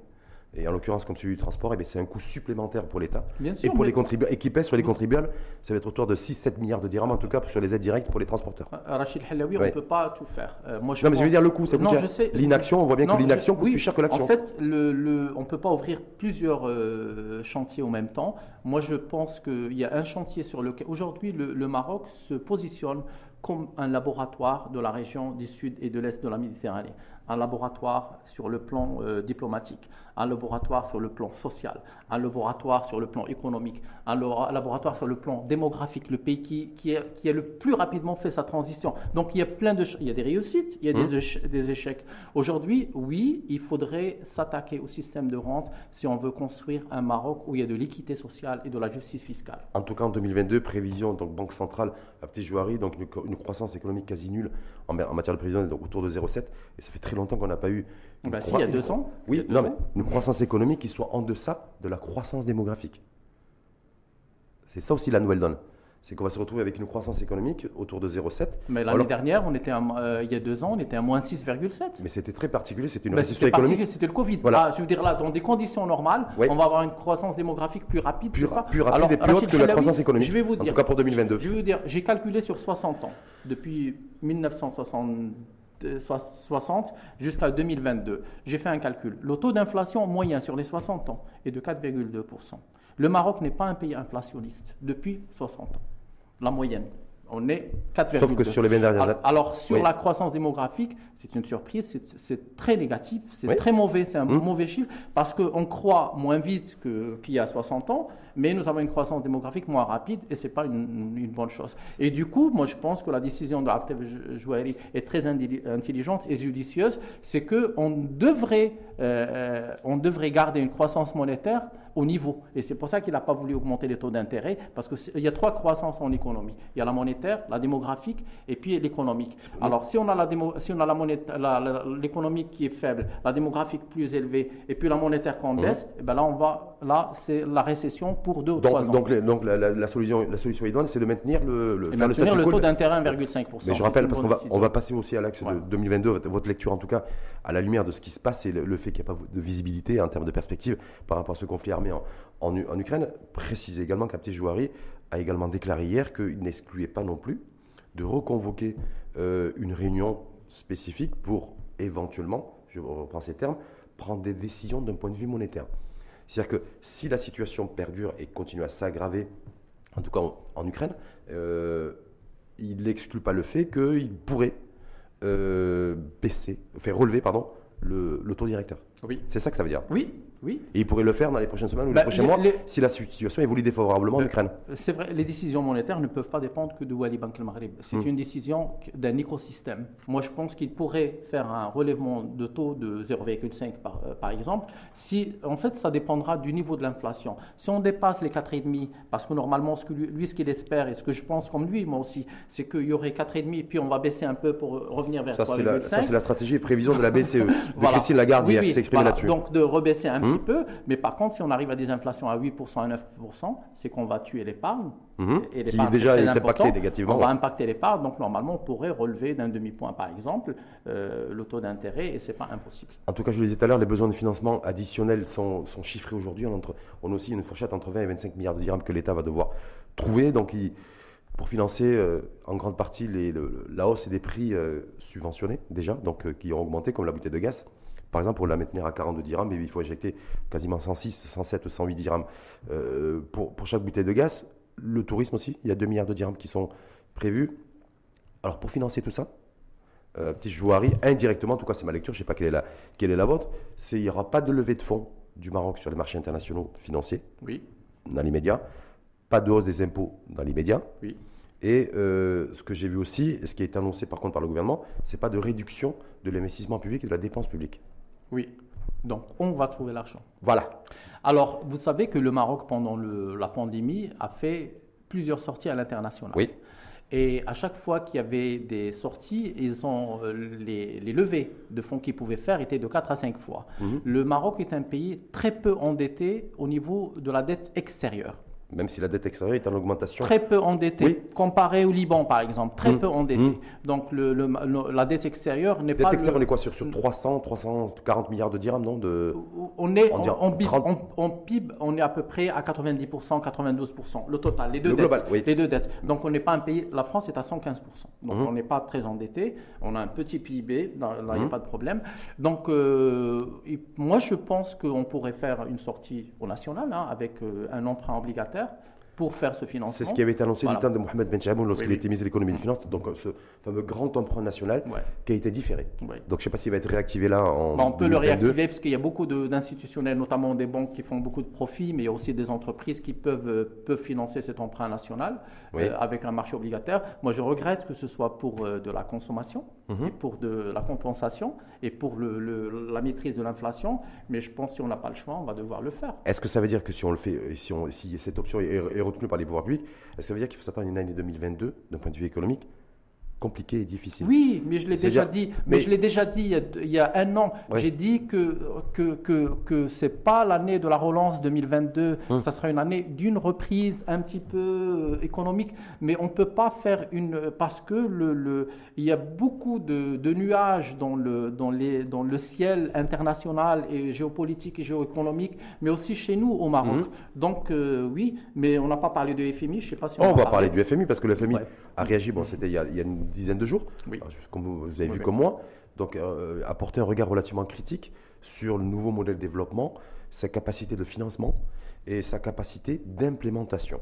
et en l'occurrence, comme celui du transport, eh c'est un coût supplémentaire pour l'État. Et pour les contribuables, et qui pèse sur les contribuables, ça va être autour de 6-7 milliards de dirhams, en tout cas sur les aides directes pour les transporteurs. Euh, Rachid Halawi, on ne peut pas tout faire. Euh, moi, je non, mais je veux dire le coût, ça coûte. L'inaction, on voit bien que l'inaction coûte plus cher que l'action. En fait, le, on ne peut pas ouvrir plusieurs euh, chantiers en même temps. Moi, je pense qu'il y a un chantier sur lequel, aujourd'hui, le Maroc se positionne comme un laboratoire de la région du sud et de l'est de la Méditerranée un laboratoire sur le plan euh, diplomatique, un laboratoire sur le plan social, un laboratoire sur le plan économique, un laboratoire sur le plan démographique, le pays qui, qui, a le plus rapidement fait sa transition. Donc il y a plein de il y a des réussites, il y a des, mmh. des échecs. Aujourd'hui, oui, il faudrait s'attaquer au système de rente si on veut construire un Maroc où il y a de l'équité sociale et de la justice fiscale. En tout cas, en 2022, prévision donc Banque centrale à Petit Jouari, donc une, croissance économique quasi nulle en, en matière de prévision, donc autour de 0,7 et ça fait très longtemps qu'on n'a pas eu. Une bah si, il y a deux ans. Oui, non, mais une croissance économique qui soit en deçà de la croissance démographique. C'est ça aussi la nouvelle donne c'est qu'on va se retrouver avec une croissance économique autour de 0,7. Mais l'année dernière, on était euh, il y a deux ans, on était à moins 6,7. Mais c'était très particulier, c'était une récession économique. C'était le Covid. Voilà. Ah, je veux dire là, dans des conditions normales, on va avoir une croissance démographique plus rapide. Plus, ça plus rapide et plus haute que la croissance économique. Je vais vous dire, en tout cas pour 2022. Je vais vous dire, j'ai calculé sur 60 ans, depuis 1960 jusqu'à 2022. J'ai fait un calcul. Le taux d'inflation moyen sur les 60 ans est de 4,2%. Le Maroc n'est pas un pays inflationniste depuis 60 ans la moyenne. On est 4,2. Sauf que sur les 20 dernières années. Alors, sur la croissance démographique, c'est une surprise, c'est très négatif, c'est très mauvais, c'est un hum. mauvais chiffre, parce qu'on croit moins vite qu'il y a 60 ans, mais nous avons une croissance démographique moins rapide, et ce n'est pas une, bonne chose. Et du coup, moi, je pense que la décision de Abdev Jouari est très intelligente et judicieuse, c'est qu'on devrait, euh, euh, on devrait garder une croissance monétaire au niveau. Et c'est pour ça qu'il n'a pas voulu augmenter les taux d'intérêt, parce qu'il y a trois croissances en économie. Il y a la monétaire, la démographique et puis l'économique. Alors si on a la, si on a la l'économique qui est faible, la démographique plus élevée et puis la monétaire qu'on baisse, et eh ben là, on va, là c'est la récession pour deux ou trois ans. Donc, donc la, la, solution, la solution idoine, c'est de maintenir le, le, maintenir le, taux d'intérêt 1,5%. Mais je rappelle, parce qu'on va, on va passer aussi à l'axe de 2022, votre lecture en tout cas, à la lumière de ce qui se passe et le, fait qu'il n'y a pas de visibilité en termes de perspective par rapport à ce conflit armé en, Ukraine, précise également qu'Abti Jouari a également déclaré hier qu'il n'excluait pas non plus de reconvoquer euh, une réunion spécifique pour éventuellement je reprends ces termes, prendre des décisions d'un point de vue monétaire. C'est-à-dire que si la situation perdure et continue à s'aggraver, en tout cas en, Ukraine, euh, il n'exclut pas le fait qu'il pourrait euh, baisser, faire relever pardon, le, le taux directeur. Oui. C'est ça que ça veut dire? Oui, oui. Et il pourrait le faire dans les prochaines semaines ou les Bah, prochains les- mois les- si la situation évolue défavorablement en Euh, Ukraine. C'est vrai, les décisions monétaires ne peuvent pas dépendre que de Wali Bank al Maghreb. C'est Hmm. une décision d'un écosystème. Moi, je pense qu'il pourrait faire un relèvement de taux de 0,5 par, euh, par exemple. Si, en fait, ça dépendra du niveau de l'inflation. Si on dépasse les 4,5, parce que normalement, ce que lui, lui, ce qu'il espère et ce que je pense comme lui, moi aussi, c'est qu'il y aurait 4,5 puis on va baisser un peu pour euh, revenir vers Ça, c'est la, 3,5. ça, c'est la stratégie et prévision de la BCE, de Voilà. Christine Lagarde Oui, hier, oui, qui s'est exprimée voilà. là-dessus. Donc de rebaisser un Hum. Petit peu, mais par contre, si on arrive à des inflations à 8%, à 9%, c'est qu'on va tuer l'épargne. Mhm. Et Qui déjà est très impacté important. négativement. On va impacter l'épargne, donc normalement, on pourrait relever d'un demi-point, par exemple, euh, le taux d'intérêt, et c'est pas impossible. En tout cas, je le disais tout à l'heure, les besoins de financement additionnels sont, sont chiffrés aujourd'hui. On, entre- on a aussi une fourchette entre 20 et 25 milliards de dirhams que l'État va devoir trouver. Donc, il- pour financer euh, en grande partie les- le- la hausse des prix euh, subventionnés déjà, donc euh, qui ont augmenté, comme la bouteille de gaz. Par exemple, pour la maintenir à 42 dirhams, mais il faut injecter quasiment 106, 107 ou 108 dirhams euh, pour, pour chaque bouteille de gaz. Le tourisme aussi, il y a 2 milliards de dirhams qui sont prévus. Alors, pour financer tout ça, euh, petit jouari, indirectement, en tout cas c'est ma lecture, je ne sais pas quelle est la, quelle est la vôtre, c'est il n'y aura pas de levée de fonds du Maroc sur les marchés internationaux financiers Oui, dans l'immédiat, pas de hausse des impôts dans l'immédiat, oui. et euh, ce que j'ai vu aussi, et ce qui a été annoncé par contre par le gouvernement, c'est pas de réduction de l'investissement public et de la dépense publique. Oui. Donc, on va trouver l'argent. Voilà. Alors, vous savez que le Maroc, pendant le- la pandémie, a fait plusieurs sorties à l'international. Oui. Et à chaque fois qu'il y avait des sorties, ils ont, euh, les, les levées de fonds qu'ils pouvaient faire étaient de 4 à 5 fois. Mhm. Le Maroc est un pays très peu endetté au niveau de la dette extérieure. Même si la dette extérieure est en augmentation. Très peu endetté, Oui. comparé au Liban par exemple, très Mhm. peu endetté. Mhm. Donc le- le- le- la dette extérieure n'est Dette pas... le- extérieure, on est quoi sur, sur 300, 340 milliards de dirhams, non de... On est en, PIB, 30. en- en PIB, on est à peu près à 90%, 92%, le total, les deux Le dettes. global, oui. Les deux dettes. Donc on n'est pas un pays, la France est à 115%. Donc Mhm. on n'est pas très endetté, on a un petit PIB, là il n'y a pas de problème. Donc euh, moi je pense qu'on pourrait faire une sortie au national hein, avec euh, un emprunt obligataire pour faire ce financement. C'est ce qui avait été annoncé Voilà. du temps de Mohamed Ben Chaboun lorsqu'il Oui, était ministre de l'économie et des finances, donc euh, ce fameux grand emprunt national Ouais, qui a été différé. ouais. Donc je ne sais pas s'il va être réactivé là en Bah, on peut le 2022. réactiver parce qu'il y a beaucoup d'institutionnels, notamment des banques qui font beaucoup de profits, mais il y a aussi des entreprises qui peuvent, euh, peuvent financer cet emprunt national Oui. euh, avec un marché obligataire. Moi, je regrette que ce soit pour euh, de la consommation, Mhm. et pour de la compensation et pour le- le- la maîtrise de l'inflation, mais je pense que si on n'a pas le choix, on va devoir le faire. Est-ce que ça veut dire que si on le fait, et si, on, si cette option est, est retenue par les pouvoirs publics, est-ce que ça veut dire qu'il faut s'attendre à une année 2022, d'un point de vue économique, compliquée et difficile Oui, mais je l'ai déjà dit. Mais, mais- je l'ai déjà dit il y a, il y a un an. J'ai dit que que que que c'est pas l'année de la relance 2022. Hum. Ça sera une année d'une reprise un petit peu euh, économique, mais on peut pas faire une parce que le, le il y a beaucoup de, de nuages dans le dans les dans le ciel international et géopolitique et géoéconomique, mais aussi chez nous au Maroc. Hum. Donc euh, oui, mais on n'a pas parlé de FMI. Je sais pas si Oh, on, on en va parler du FMI parce que le FMI Ouais. a réagi, bon, c'était il, y a- il y a une dizaine de jours, Oui. Alors, comme vous vous avez Oui, vu comme moi, donc euh, apporter un regard relativement critique sur le nouveau modèle de développement, sa capacité de financement et sa capacité d'implémentation.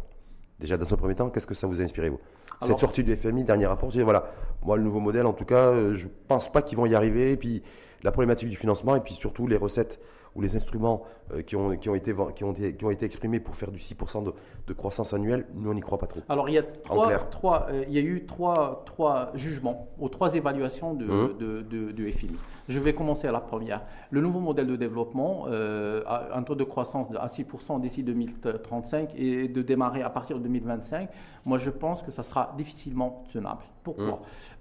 Déjà, dans un premier temps, qu'est-ce que ça vous a inspiré, vous? Cette sortie du FMI, dernier rapport, je dis, voilà, moi, le nouveau modèle, en tout cas, euh, je ne pense pas qu'ils vont y arriver. Et puis, la problématique du financement, et puis surtout les recettes ou les instruments qui, ont, qui, ont été, qui, ont été, qui ont été exprimés pour faire du 6% de, de croissance annuelle, nous, on n'y croit pas trop. Alors, il y a trois, euh, il y a eu trois, trois jugements ou trois évaluations de, de, de- de FMI. Je vais commencer à la première. Le nouveau modèle de développement euh, a un taux de croissance à 6% d'ici 2035 et de démarrer à partir de 2025. Moi, je pense que ça sera difficilement tenable. Pourquoi?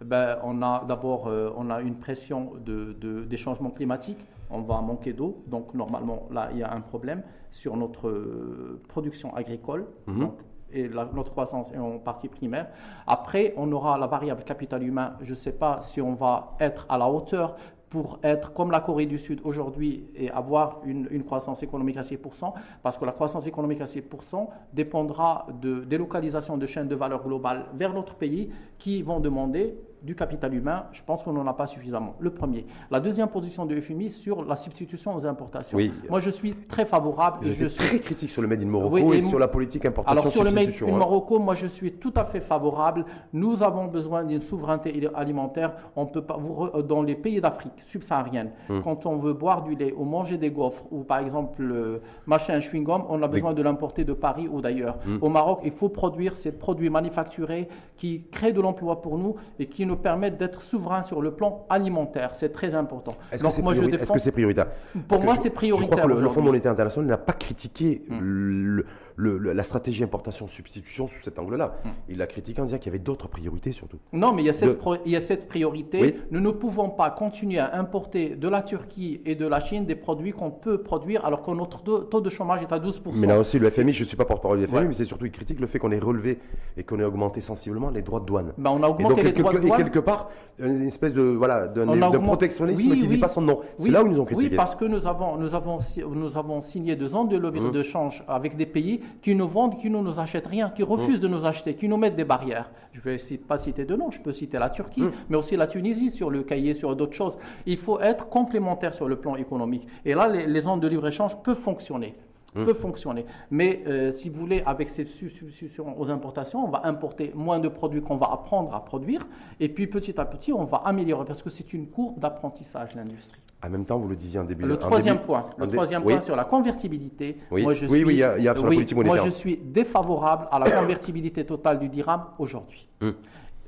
Mhm. ben, On a d'abord euh, on a une pression de, de- des changements climatiques. On va manquer d'eau, donc normalement là il y a un problème sur notre euh, production agricole. Mhm. Donc, et la- notre croissance est en partie primaire. Après, on aura la variable capital humain. Je ne sais pas si on va être à la hauteur pour être comme la Corée du Sud aujourd'hui et avoir une, une croissance économique à 6%, parce que la croissance économique à 6% dépendra de délocalisation de chaînes de valeur globale vers notre pays qui vont demander du capital humain, je pense qu'on n'en a pas suffisamment. Le premier. La deuxième position de FMI sur la substitution aux importations. Oui. Moi, je suis très favorable. Vous et êtes je suis très critique sur le Made in Morocco Oui, et, et sur la politique importation alors sur le Made in hein. Morocco, moi je suis tout à fait favorable. Nous avons besoin d'une souveraineté alimentaire. On peut pas dans les pays d'Afrique subsaharienne, Hmm. quand on veut boire du lait ou manger des gaufres ou par exemple le machin chewing gum, on a besoin de l'importer de Paris ou d'ailleurs. Hmm. Au Maroc, il faut produire ces produits manufacturés qui créent de l'emploi pour nous et qui nous permettent d'être souverains sur le plan alimentaire. C'est très important. Est-ce que c'est je priori- prioritaire? Pour Parce moi, je- c'est Je prioritaire. crois que le, le Fonds. Hmm. monétaire international n'a pas critiqué le- le- le- la stratégie importation-substitution sous cet angle-là. Hmm. Il l'a critiqué en disant qu'il y avait d'autres priorités surtout. Non, mais il y a cette, De- pro- il y a cette priorité. Oui. Nous ne pouvons pas continuer à importer de la Turquie et de la Chine des produits qu'on peut produire alors que notre taux de chômage est à 12%. Mais là aussi, le FMI, je ne suis pas porte-parole du FMI, Ouais. mais c'est surtout, il critique le fait qu'on ait relevé et qu'on ait augmenté sensiblement les droits de douane. Ben, on a Et augmenté donc, les quelque, droits de et douane. quelque part, une espèce de, voilà, d'un On a d'un augmenté- protectionnisme Oui, qui ne dit oui. pas son nom. C'est là où ils nous ont critiqué. Oui, parce que nous avons, nous avons, nous avons signé deux ans de lobby Mmh. de change avec des pays qui nous vendent, qui ne nous achètent rien, qui refusent de nous acheter, qui nous mettent des barrières. Je ne vais pas citer de nom, je peux citer la Turquie, Mmh. mais aussi la Tunisie sur le cahier, sur d'autres choses. Il faut être complémentaire sur le plan économique. Et là, les, les zones de libre-échange peuvent fonctionner. Mmh. peuvent fonctionner. Mais euh, si vous voulez, avec cette substitution aux importations, on va importer moins de produits qu'on va apprendre à produire. Et puis petit à petit, on va améliorer parce que c'est une courbe d'apprentissage, l'industrie. En même temps, vous le disiez en début. Le troisième début- point, le troisième oui. point sur la convertibilité. Oui. Moi, je Oui, suis, oui, il y a- il y a sur la politique moi, monétaire. je suis défavorable à la convertibilité totale du dirham aujourd'hui. Hum.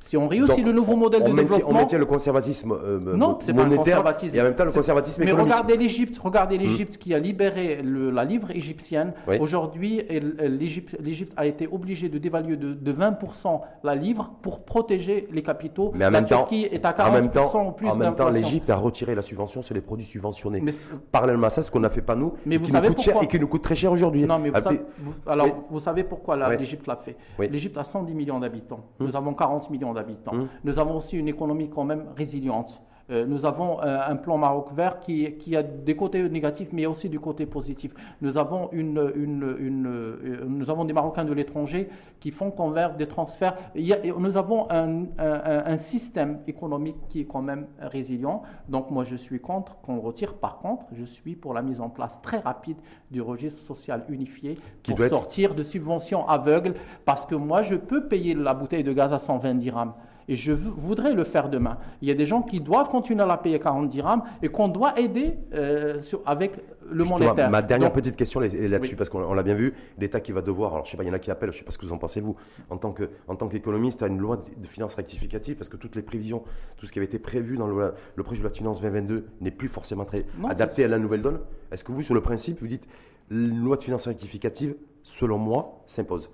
Si on réussit Donc, le nouveau modèle on de maintient, on développement, maintient le conservatisme euh, non, mo- c'est pas monétaire conservatisme. et en même temps le conservatisme Mais économique. regardez l'Égypte, regardez l'Égypte qui a libéré le- la livre égyptienne. Oui. Aujourd'hui, l'Égypte a été obligée de dévaluer de, de 20% la livre pour protéger les capitaux. Mais en la même temps, Turquie est à en 40% même temps, ou plus en même temps, d'inflation. l'Égypte a retiré la subvention sur les produits subventionnés. Mais Parallèlement à ça, ce qu'on n'a fait pas nous, Mais et vous qui savez nous coûte cher et qui nous coûte très cher aujourd'hui. Non, mais vous Ah, savez, vous- alors, vous savez pourquoi l'Égypte l'a fait? Oui. L'Égypte a 110 millions d'habitants. Nous avons 40 millions d'habitants. Nous avons aussi une économie quand même résiliente. Euh, nous avons euh, un plan Maroc vert qui, qui a des côtés négatifs, mais aussi du côté positif. Nous avons, une, une- une, euh, nous avons des Marocains de l'étranger qui font convert des transferts. Il y a- et nous avons un, un- un système économique qui est quand même résilient. Donc moi, je suis contre qu'on retire. Par contre, je suis pour la mise en place très rapide du registre social unifié pour être- sortir de subventions aveugles. Parce que moi, je peux payer la bouteille de gaz à 120 dirhams. Et je voudrais le faire demain. Il y a des gens qui doivent continuer à la payer 40 dirhams et qu'on doit aider euh, sur- avec le Justement, monétaire. Ma dernière Donc, petite question est là-dessus, Oui. parce qu'on on l'a bien vu, l'État qui va devoir, alors je sais pas, il y en a qui appellent, je sais pas ce que vous en pensez vous, en tant qu'économiste, à une loi de finances rectificative, parce que toutes les prévisions, tout ce qui avait été prévu dans le, le projet de loi de finances 2022 n'est plus forcément très Non, adapté à la nouvelle donne. Est-ce que vous, sur le principe, vous dites, une loi de finances rectificative, selon moi, s'impose?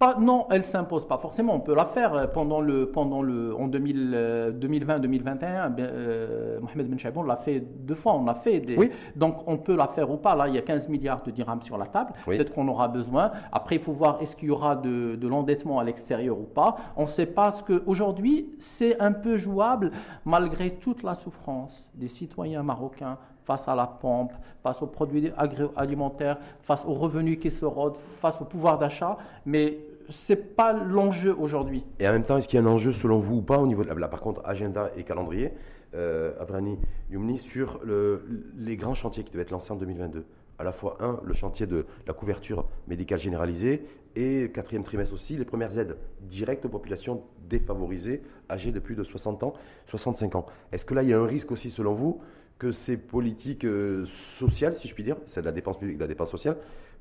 Pas- non, elle s'impose pas forcément. On peut la faire euh, pendant le, pendant le, en 2000, euh, 2020-2021. ben, euh, Mohamed Ben Chaibon l'a fait deux fois. On a fait des. Oui. Donc on peut la faire ou pas. Là, il y a 15 milliards de dirhams sur la table. Oui. Peut-être qu'on aura besoin. Après, il faut voir est-ce qu'il y aura de, de l'endettement à l'extérieur ou pas. On ne sait pas ce que. Aujourd'hui, c'est un peu jouable malgré toute la souffrance des citoyens marocains face à la pompe, face aux produits agroalimentaires, face aux revenus qui se rodent, face au pouvoir d'achat. Mais c'est pas l'enjeu aujourd'hui. Et en même temps, est-ce qu'il y a un enjeu selon vous ou pas au niveau de là, par contre, agenda et calendrier, euh, Abrani Youmni, sur le- les grands chantiers qui devaient être lancés en 2022 À la fois, un, le chantier de la couverture médicale généralisée et quatrième trimestre aussi, les premières aides directes aux populations défavorisées, âgées de plus de 60 ans, 65 ans. Est-ce que là, il y a un risque aussi, selon vous, que ces politiques euh, sociales, si je puis dire, c'est de la dépense publique, de la dépense sociale,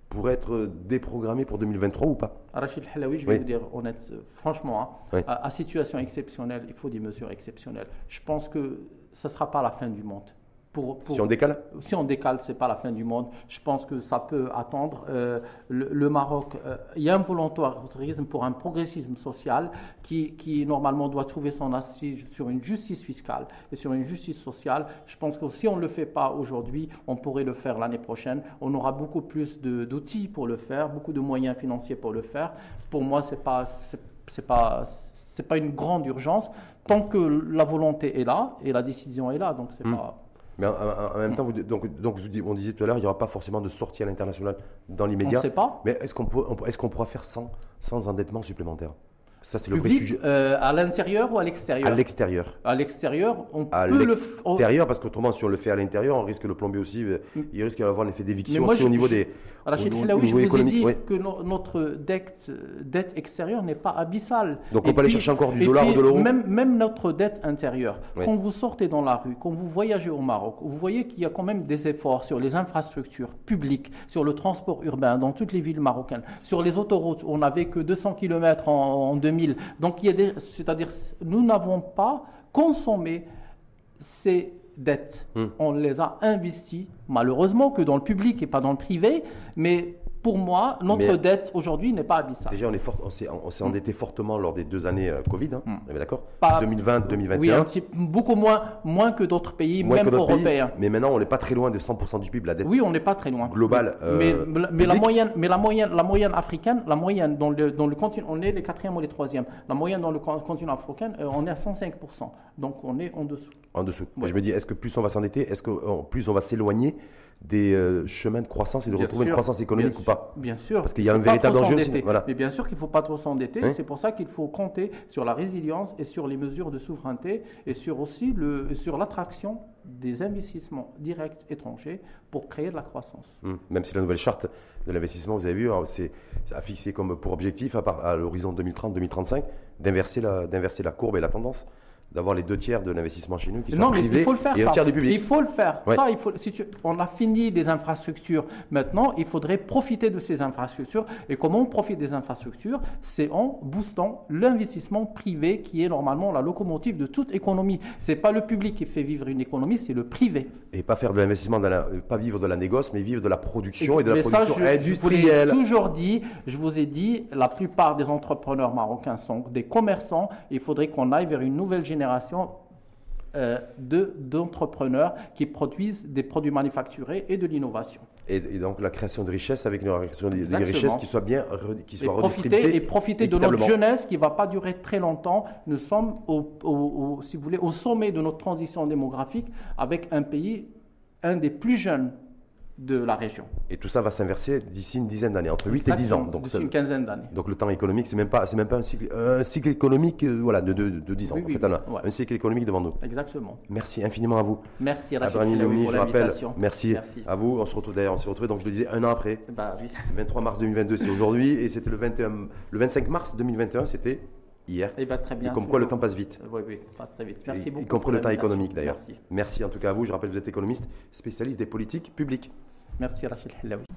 pourraient être déprogrammées pour 2023 ou pas Rachid Halawi, je vais Oui. vous dire honnête, euh, franchement, hein, Oui. à, à situation exceptionnelle, il faut des mesures exceptionnelles. Je pense que ce ne sera pas la fin du monde. Pour, pour- Si on décale si on décale, ce n'est pas la fin du monde. Je pense que ça peut attendre. Euh, le, le Maroc, euh, il y a un volontarisme pour un progressisme social qui, qui, normalement doit trouver son assise sur une justice fiscale et sur une justice sociale. Je pense que si on ne le fait pas aujourd'hui, on pourrait le faire l'année prochaine. On aura beaucoup plus d'outils pour le faire, beaucoup de moyens financiers pour le faire. Pour moi, ce n'est pas, une grande urgence tant que la volonté est là et la décision est là. Donc, c'est Hmm. pas. Mais en, en- en même temps, vous, donc, donc vous dis- on disait tout à l'heure, il n'y aura pas forcément de sortie à l'international dans On ne l'immédiat. sait pas. Mais est-ce qu'on qu'on pourra faire sans, sans endettement supplémentaire? Ça, c'est le vrai sujet. euh, à l'intérieur ou à l'extérieur? À l'extérieur. À l'extérieur, on À peut le. l'extérieur, parce qu'autrement, si on le fait à l'intérieur, on risque de plomber aussi. Il risque d'avoir l'effet d'éviction Mm. Mais moi, aussi au niveau des. Rachid je vous ai dit que no- notre dette, dette extérieure n'est pas abyssale. Donc, on Et peut aller puis- chercher encore du dollar puis, ou de l'euro même, même notre dette intérieure. Quand vous sortez dans la rue, quand vous voyagez au Maroc, vous voyez qu'il y a quand même des efforts sur les infrastructures publiques, sur le transport urbain dans toutes les villes marocaines, sur les autoroutes. On n'avait que 200 km en, en 2000. Donc, il y a des, c'est-à-dire, nous n'avons pas consommé ces dettes. Hmm. On les a investies, malheureusement, que dans le public et pas dans le privé. Mais pour moi, notre Mais- dette aujourd'hui n'est pas abyssale. Déjà, on s'est on endetté fortement lors des deux années euh, Covid, hein, on est d'accord? Hmm. Pas- 2020, 2021. Oui, un petit- beaucoup moins, moins que d'autres pays, moins même d'autres pays, européens. mais maintenant, on n'est pas très loin de 100% du PIB, la dette. Oui, on n'est pas très loin. Globale, euh, mais, mais la moyenne, mais la moyenne, la moyenne africaine, la moyenne dans le, dans le continent, on est les quatrièmes ou les troisièmes. La moyenne dans le con- continent africain, euh, on est à 105%. Donc on est en dessous. En dessous. Ouais. Je me dis, est-ce que plus on va s'endetter, est-ce que euh, plus on va s'éloigner des euh, chemins de croissance et de Bien retrouver une croissance économique ou pas? Bien sûr. Parce qu'il y a un véritable enjeu aussi, voilà. Mais bien sûr qu'il ne faut pas trop s'endetter. Hein? C'est pour ça qu'il faut compter sur la résilience et sur les mesures de souveraineté et sur aussi le, sur l'attraction des investissements directs étrangers pour créer de la croissance. Hum, Même si la nouvelle charte de l'investissement, vous avez vu, c'est a fixé comme pour objectif à, l'horizon 2030-2035 d'inverser la, d'inverser la courbe et la tendance, d'avoir les deux tiers de l'investissement chez nous qui mais privés il faut le faire. et un tiers du public. Il faut le faire. Ouais. Ça, il faut, si tu- on a fini les infrastructures. Maintenant, il faudrait profiter de ces infrastructures. Et comment on profite des infrastructures? C'est en boostant l'investissement privé qui est normalement la locomotive de toute économie. C'est pas le public qui fait vivre une économie, c'est le privé. Et pas faire de l'investissement, euh, pas vivre de la négoce, mais vivre de la production et, de la Mais ça, production je- je vous industrielle. toujours dit, je vous ai dit, la plupart des entrepreneurs marocains sont des commerçants. Il faudrait qu'on aille vers une nouvelle génération euh, de- d'entrepreneurs qui produisent des produits manufacturés et de l'innovation. Et, et donc la création de richesses avec une création des, richesses qui soient bien qui Et soient profiter, et profiter de notre jeunesse qui ne va pas durer très longtemps. Nous sommes, au, au- au- si vous voulez, au sommet de notre transition démographique avec un pays, un des plus jeunes de la région. Et tout ça va s'inverser d'ici une dizaine d'années, entre 8 et 10 ans. Donc, une quinzaine d'années. donc le temps économique, c'est même pas, c'est même pas un cycle, un cycle économique, euh, voilà, de, de, de 10 ans. Oui, en oui, fait, on a ouais. un cycle économique devant nous. Exactement. Merci infiniment à vous. Merci Rachid Louni, pour je rappelle, merci, Merci. à vous. On se retrouve d'ailleurs, on s'est retrouvé, donc je le disais, un an après, Bah oui. 23 mars 2022, c'est aujourd'hui, et c'était le, 21 le 25 mars 2021, c'était hier. Eh ben, très bien. Et comme quoi le temps passe vite. Oui, oui, passe très vite. Merci beaucoup. y compris le temps économique d'ailleurs. Merci. Merci en tout cas à vous. Je rappelle que vous êtes économiste, spécialiste des politiques publiques. Merci Rachid Hilaoui.